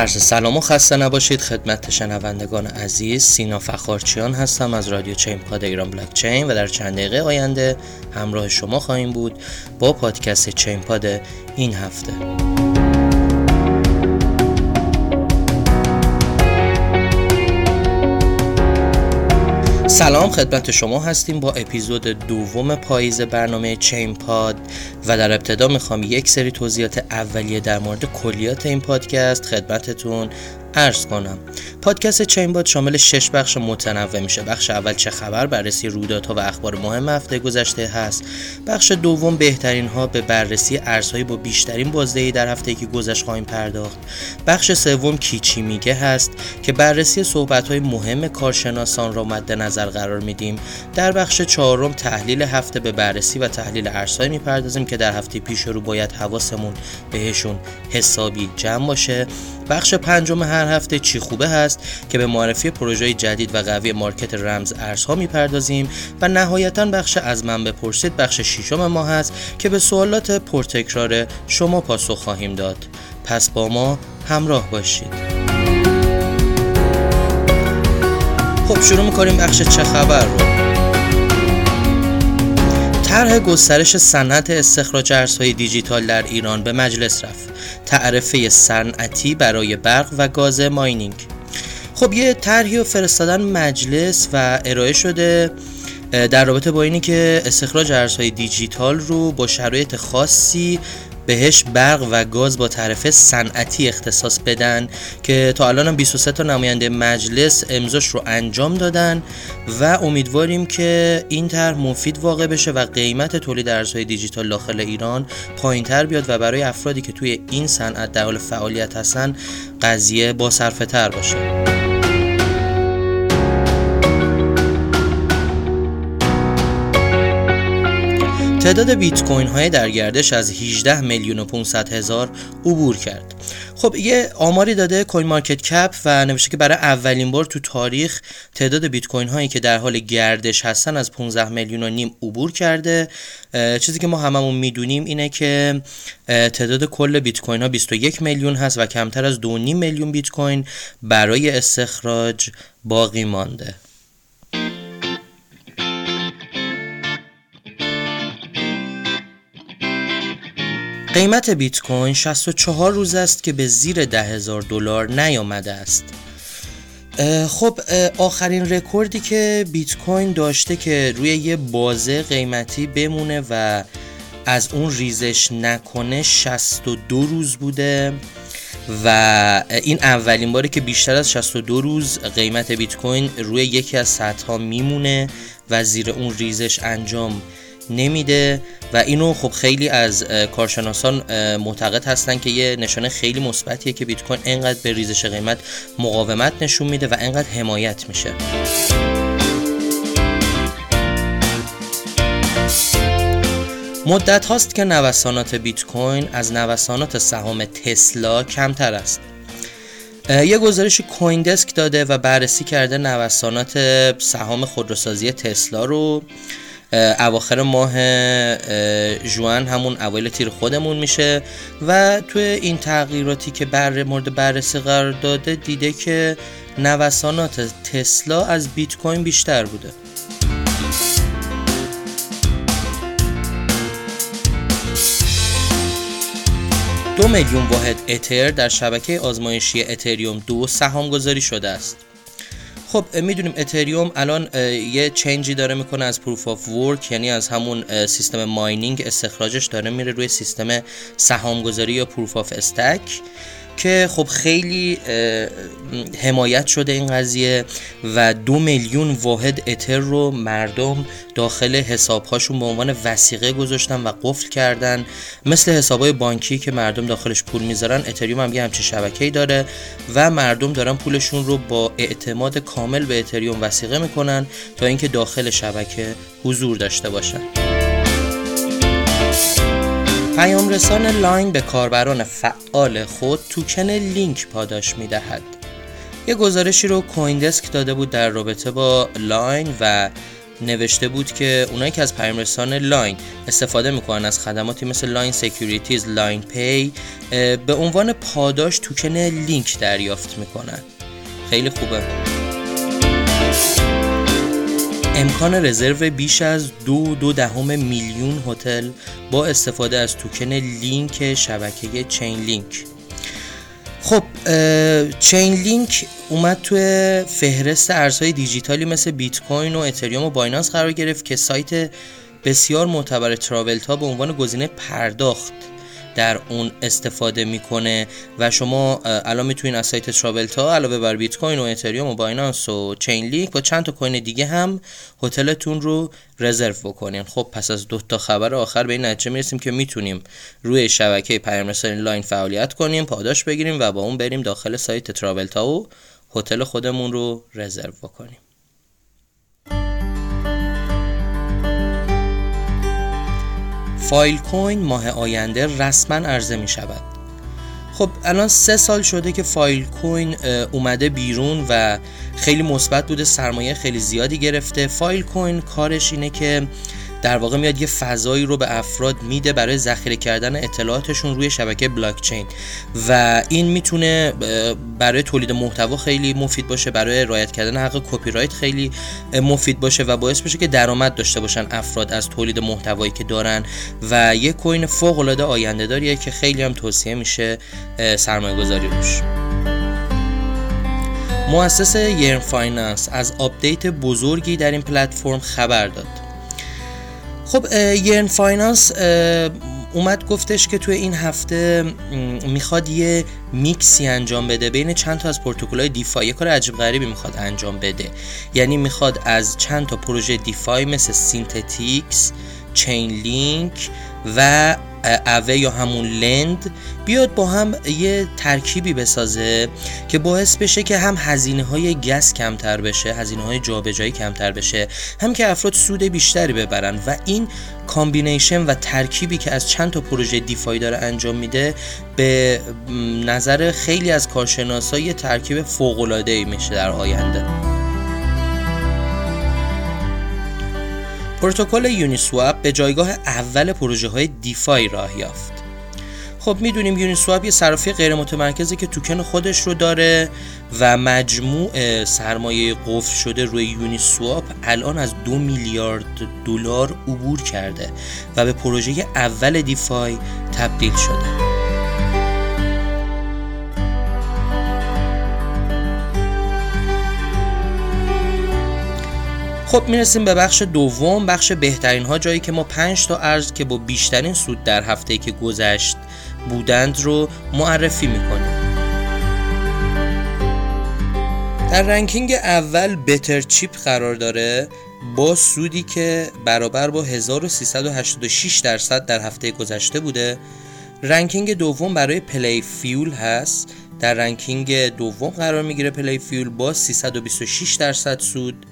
عرض سلام و خسته نباشید. خدمت شنوندگان عزیز سینا فخارچیان هستم از رادیو چین پاد ایران بلاک چین و در چند دقیقه آینده همراه شما خواهیم بود با پادکست چین پاد این هفته. سلام خدمت شما هستیم با اپیزود دوم پاییز برنامه چین پاد و در ابتدا می‌خوام یک سری توضیحات اولیه در مورد کلیات این پادکست خدمتتون ارز کنم. پادکست چینباد شامل شش بخش متنوع میشه. بخش اول چه خبر بررسی رویدادها و اخبار مهم هفته گذشته هست. بخش دوم بهترین ها به بررسی ارزهایی با بیشترین بازدهی در هفته که گذشت خواهیم پرداخت. بخش سوم کیچی میگه هست که بررسی صحبت های مهم کارشناسان را مد نظر قرار میدیم. در بخش چهارم تحلیل هفته به بررسی و تحلیل ارزهایی می‌پردازیم که در هفته پیش رو باید حواسمون بهشون حسابی جمع باشه. بخش پنجم هر هفته چی خوبه هست که به معرفی پروژه جدید و قوی مارکت رمز ارزها می‌پردازیم و نهایتا بخش از من بپرسید بخش ششم ما هست که به سوالات پرتکرار شما پاسخ خواهیم داد. پس با ما همراه باشید. خب شروع می‌کنیم بخش چه خبر رو. طرح گسترش صنعت استخراج ارزهای دیجیتال در ایران به مجلس رفت. تعرفه صنعتی برای برق و گاز ماینینگ. خب یه طرحی و فرستادن مجلس و ارائه شده در رابطه با اینی که استخراج ارزهای دیجیتال رو با شرایط خاصی بهش برق و گاز با تعرفه صنعتی اختصاص بدن که تا الان هم 23 تا نماینده مجلس امضاش رو انجام دادن و امیدواریم که این طرح مفید واقع بشه و قیمت تولید ارزهای دیجیتال داخل ایران پایینتر بیاد و برای افرادی که توی این صنعت در حال فعالیت هستن قضیه با تر باشه. تعداد بیت کوین های در گردش از 18 میلیون و 500 هزار عبور کرد. خب یه آماری داده کوین مارکت کپ و نوشته که برای اولین بار تو تاریخ تعداد بیت کوین هایی که در حال گردش هستن از 15 میلیون و نیم عبور کرده. چیزی که ما هممون می‌دونیم اینه که تعداد کل بیت کوین ها 21 میلیون هست و کمتر از 2.5 میلیون بیت کوین برای استخراج باقی مانده. قیمت بیت کوین 64 روز است که به زیر 10000 دلار نیامده است. خب آخرین رکوردی که بیت کوین داشته که روی یه بازه قیمتی بمونه و از اون ریزش نکنه 62 روز بوده و این اولین باره که بیشتر از 62 روز قیمت بیت کوین روی یکی از سطح ها میمونه و زیر اون ریزش انجام نمیده و اینو خب خیلی از کارشناسان معتقد هستن که یه نشانه خیلی مثبتیه که بیت کوین انقدر به ریزش قیمت مقاومت نشون میده و انقدر حمایت میشه. مدت هاست که نوسانات بیت کوین از نوسانات سهام تسلا کمتر است. یه گزارش کوین دسک داده و بررسی کرده نوسانات سهام خودروسازی تسلا رو. اواخر ماه جوان همون اوایل تیر خودمون میشه و توی این تغییراتی که بر مورد بررسی قرار داده دیده که نوسانات تسلا از بیت کوین بیشتر بوده. دو میلیون واحد اتر در شبکه آزمایشی اتریوم دو سهام گذاری شده است. خب می‌دونیم اتریوم الان یه change ی داره می‌کنه از proof of work یعنی از همون سیستم mining استخراجش داره میره روی سیستم سهامگذاری یا proof of stake که خب خیلی حمایت شده این قضیه و دو میلیون واحد اتر رو مردم داخل حسابهاشون به عنوان وثیقه گذاشتن و قفل کردن. مثل حسابهای بانکی که مردم داخلش پول می‌ذارن اتریوم هم یه همچین شبکه‌ای داره و مردم دارن پولشون رو با اعتماد کامل به اتریوم وثیقه می‌کنن تا اینکه داخل شبکه حضور داشته باشن. پیام رسان LINE به کاربران فعال خود توکن لینک پاداش می دهد. یه گزارشی رو CoinDesk داده بود در رابطه با LINE و نوشته بود که اونایی که از پیامرسان LINE استفاده می‌کنن از خدماتی مثل LINE Securities LINE Pay به عنوان پاداش توکن لینک دریافت می‌کنن خیلی خوبه امکان رزرو بیش از دو دو دهم میلیون هتل با استفاده از توکن لینک شبکه Chainlink خب Chainlink اومد توی فهرست ارزهای دیجیتالی مثل بیت کوین و اتریوم و بایننس قرار گرفت که سایت بسیار معتبر Travala به عنوان گزینه پرداخت. در اون استفاده می‌کنه و شما الان می‌تونین از سایت Travala علاوه بر بیت کوین و اتریوم و بایننس و Chainlink با چند تا کوین دیگه هم هتلتون رو رزرو بکنین. خب پس از دو تا خبر آخر به این نتیجه می‌رسیم که می‌تونیم روی شبکه پیامرسان LINE فعالیت کنیم پاداش بگیریم و با اون بریم داخل سایت Travala و هتل خودمون رو رزرو بکنیم. فایل کوین ماه آینده رسما عرضه می شود. خب الان سه سال شده که فایل کوین اومده بیرون و خیلی مثبت بوده سرمایه خیلی زیادی گرفته. فایل کوین کارش اینه که در واقع میاد یه فضایی رو به افراد میده برای ذخیره کردن اطلاعاتشون روی شبکه بلاکچین. و این می‌تونه برای تولید محتوا خیلی مفید باشه برای رعایت کردن حق کپی رایت خیلی مفید باشه و باعث بشه که درآمد داشته باشن افراد از تولید محتوایی که دارن. و یه کوین فوق العاده آینده داریه که خیلی هم توصیه میشه سرمایه گذاری روش مؤسس Yearn Finance از آپدیت بزرگی در این پلتفرم خبر داد. خب Yearn Finance اومد گفتش که توی این هفته می‌خواد یه میکسی انجام بده. بین چند تا از پروتکل‌های DeFi یه کار عجیب غریبی می‌خواد انجام بده. یعنی می‌خواد از چند تا پروژه DeFi مثل Synthetix Chainlink و Aave یا همون Lend بیاد با هم یه ترکیبی بسازه که باعث بشه که هم هزینه های gas کمتر بشه هزینه های جابجایی کمتر بشه هم که افراد سود بیشتری ببرن و این combination و ترکیبی که از چند تا پروژه DeFi داره انجام میده به نظر خیلی از کارشناسا ترکیب فوق العاده ای میشه در آینده. پروتکل یونیسواب به جایگاه اول پروژه های دیفای راه یافت. خب می‌دونیم یونیسواب یه صرافی غیر متمرکزی که توکن خودش رو داره و مجموع سرمایه قفل شده روی یونیسواب الان از دو میلیارد دلار عبور کرده و به پروژه اول دیفای تبدیل شده. خب می‌رسیم به بخش دوم بخش بهترین ها جایی که ما 5 تا ارز که با بیشترین سود در هفته که گذشت بودند رو معرفی می‌کنیم. در ranking اول بتر چیپ قرار داره با سودی که برابر با 1386 درصد در هفته گذشته بوده. ranking دوم برای پلی فیول هست. در ranking دوم قرار می‌گیره پلی فیول با 326 درصد سود.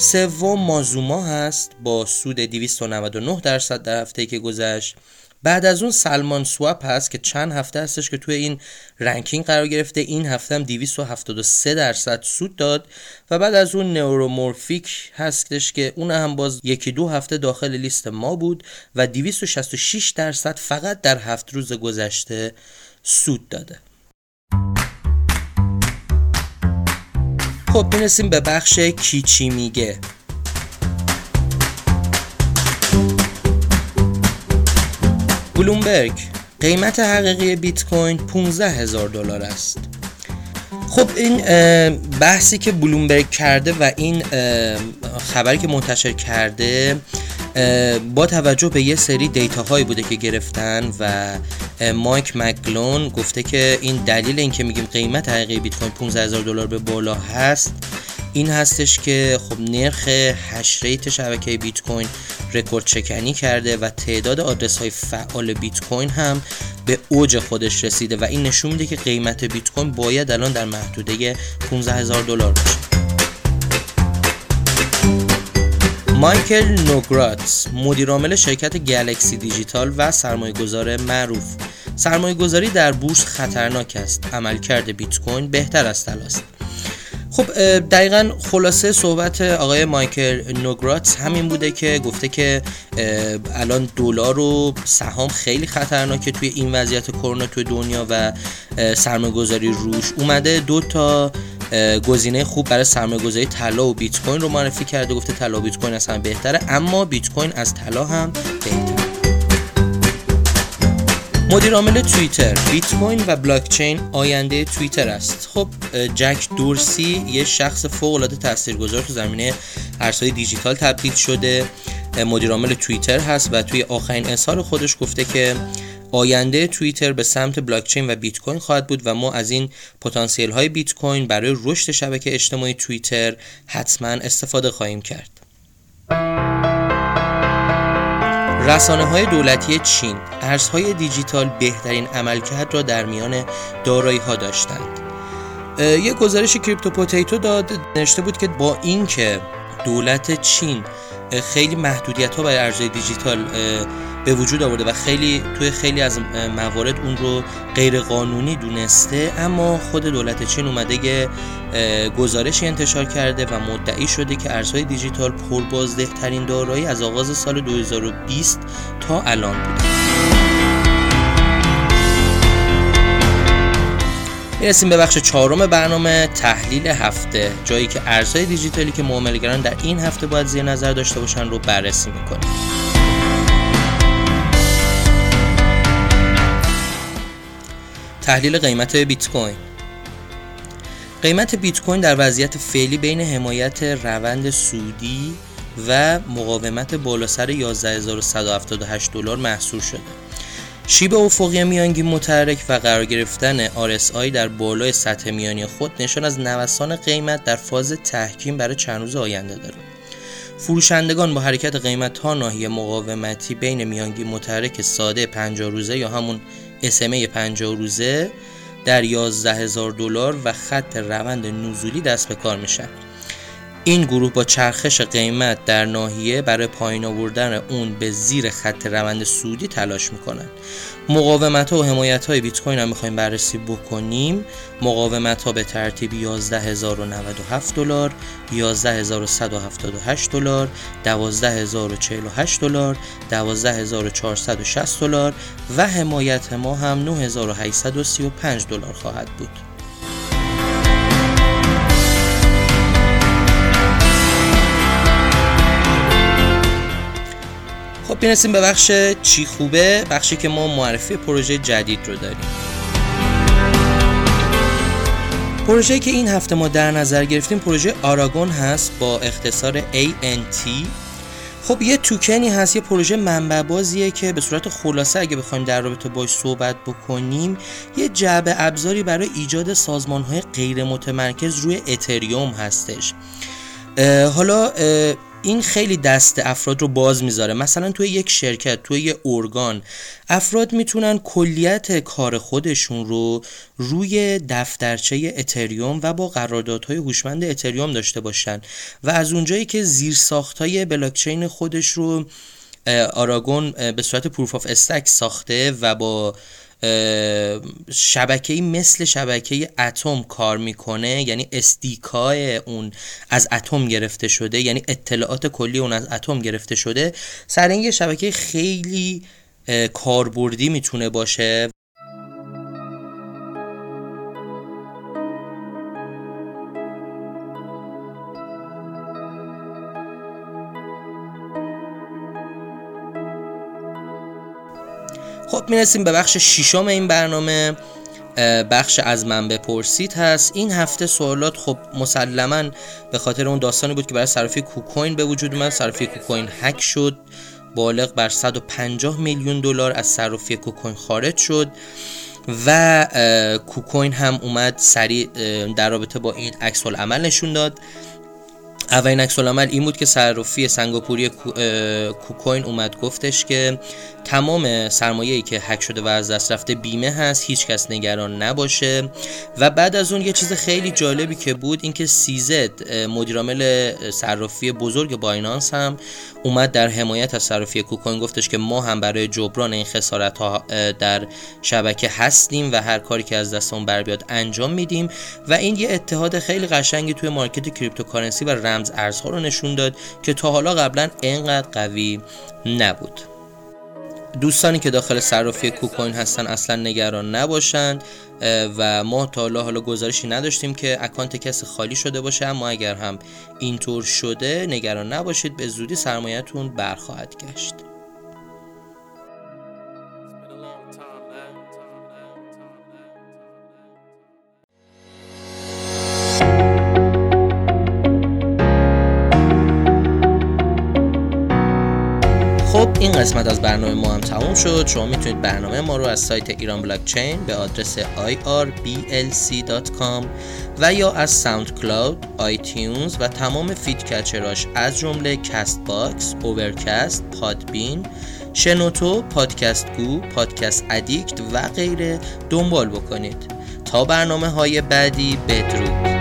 سوم مازوما هست با سود 299 درصد در هفته که گذشت. بعد از اون سلمان سواپ هست که چند هفته هستش که توی این رنکینگ قرار گرفته. این هفته هم 273 درصد سود داد. و بعد از اون نورومورفیک هستش که اون هم باز یکی دو هفته داخل لیست ما بود و 266 درصد فقط در هفت روز گذشته سود داده. خب می‌رسیم به بخش کیچی میگه. بلومبرگ قیمت حقیقی بیت کوین 15 هزار دلار است. خب این بحثی که بلومبرگ کرده و این خبری که منتشر کرده با توجه به یه سری دیتا هایی بوده که گرفتن و مایک مکلون گفته که این دلیل اینکه میگیم قیمت حقیقی بیت کوین 15 هزار دلار به بالا هست این هستش که خب نرخ hash rate شبکه بیت کوین رکورد شکنی کرده و تعداد آدرس های فعال بیت کوین هم به اوج خودش رسیده و این نشون میده که قیمت بیت کوین باید الان در محدوده 15 هزار دلار باشه. مایکل نوگراتس مدیرعامل شرکت Galaxy Digital و سرمایه گذار معروف. سرمایه گذاری در بورس خطرناک است. عملکرد بیت کوین بهتر از طلاست خب دقیقا خلاصه صحبت آقای مایکل نوگراتس همین بوده که گفته که الان دلار و سهام خیلی خطرناکه توی این وضعیت کرونا توی دنیا و سرمایه‌گذاری روش اومده. دو تا گزینه خوب برای سرمایه‌گذاری طلا و بیت کوین رو معرفی کرده گفته طلا بیت کوین اصلا بهتره اما بیت کوین از طلا هم بهتره. مدیر عامل توییتر بیت کوین و بلاک چین آینده توییتر است. خب جک دورسی یه شخص فوق العاده تاثیرگذار تو زمینه ارزهای دیجیتال تبدیل شده. مدیر عامل توییتر هست و توی آخرین اظهار خودش گفته که آینده توییتر به سمت بلاک چین و بیت کوین خواهد بود و ما از این پتانسیل های بیت کوین برای رشد شبکه اجتماعی توییتر حتما استفاده خواهیم کرد. رسانه های دولتی چین ارزهای دیجیتال بهترین عملکرد را در میان دارایی ها داشتند. یک گزارش کریپتو پوتیتو داد نوشته بود که با اینکه دولت چین خیلی محدودیت ها برای ارزهای دیجیتال به وجود آورده و خیلی توی خیلی از موارد اون رو غیر قانونی دونسته اما خود دولت چین اومده یه گزارشی انتشار کرده و مدعی شده که ارزهای دیجیتال پربازده ترین دارایی از آغاز سال 2020 تا الان بوده. می‌رسیم به بخش چهارم برنامه تحلیل هفته. جایی که ارزهای دیجیتالی که معاملهگران در این هفته باید زیر نظر داشته باشن رو بررسی می‌کنیم. تحلیل قیمت بیت کوین قیمت بیت کوین در وضعیت فعلی بین حمایت روند سودی و مقاومت بالا سر 11178 دلار محصور شده. شیب افقی میانگین متحرک و قرار گرفتن RSI در بالای سطح میانی خود نشان از نوسان قیمت در فاز تحکیم برای چند روز آینده دارد. فروشندگان با حرکت قیمت تا ناحیه مقاومتی بین میانگین متحرک ساده 50 روزه یا همون SMA 50 روزه در 11 هزار دلار و خط روند نزولی دست به کار میشن این گروه با چرخش قیمت در ناحیه برای پایین آوردن اون به زیر خط روند سودی تلاش می‌کنن. مقاومت ها و حمایت های بیت کوین هم می‌خوایم بررسی بکنیم. مقاومت ها به ترتیب 11097 دلار 11178 دلار 12048 دلار 12460 دلار و حمایت ما هم 9835 دلار خواهد بود. خب برسیم به بخش چی خوبه؟ بخشی که ما معرفی پروژه جدید رو داریم. پروژه که این هفته ما در نظر گرفتیم پروژه آراگون هست با اختصار ANT خب یه توکنی هست یه پروژه منبع بازیه که به صورت خلاصه اگه بخوایم در رابطه باش صحبت بکنیم یه جعبه ابزاری برای ایجاد سازمان های غیر متمرکز روی اتریوم هستش. حالا این خیلی دست افراد رو باز می‌ذاره. مثلا توی یک شرکت توی یک ارگان افراد می‌تونن کلیت کار خودشون رو روی دفترچه اتریوم و با قراردادهای هوشمند اتریوم داشته باشن و از اونجایی که زیر های بلاکچین خودش رو Aragon به صورت proof of stake ساخته و با شبکه مثل شبکه اتم کار می‌کنه یعنی stake ای اون از اتم گرفته شده یعنی اطلاعات کلی اون از اتم گرفته شده سر این یه شبکه خیلی کاربردی می‌تونه باشه. می‌رسیم به بخش ششم این برنامه. بخش از من بپرسید هست. این هفته سوالات خب مسلما به خاطر اون داستانی بود که برای صرافی KuCoin به وجود اومد. صرافی KuCoin هک شد. بالغ بر 150 میلیون دلار از صرافی KuCoin خارج شد و KuCoin هم اومد سریع در رابطه با این عکس العمل نشون داد. اولین عکس این بود که صرافی سنگاپوری KuCoin اومد گفتش که تمام سرمایه ای که هک شده و از دست رفته بیمه هست هیچ کس نگران نباشه. و بعد از اون یه چیز خیلی جالبی که بود اینکه CZ مدیرعامل صرافی بزرگ بایننس هم اومد در حمایت از صرافی KuCoin گفتش که ما هم برای جبران این خسارت ها در شبکه هستیم و هر کاری که از دستمون بر بیاد انجام میدیم. و این یه اتحاد خیلی قشنگی توی مارکت cryptocurrency و رمز ارزها رو نشون داد که تا حالا قبلا انقدر قوی نبود. دوستانی که داخل صرافی کوکوین هستن اصلا نگران نباشند و ما تا حالا حالا گزارشی نداشتیم که اکانت کسی خالی شده باشه اما اگر هم اینطور شده نگران نباشید به زودی سرمایهتون برخواهد گشت. قسمت از برنامه ما هم تموم شد. شما می‌تونید برنامه ما رو از سایت ایران بلاکچین به آدرس irblc.com و یا از SoundCloud، iTunes و تمام feed catcher اش از جمله CastBox، Overcast، Podbean، شنوتو، Podcast Go، Podcast Addict و غیره دنبال بکنید. تا برنامه های بعدی بدرود.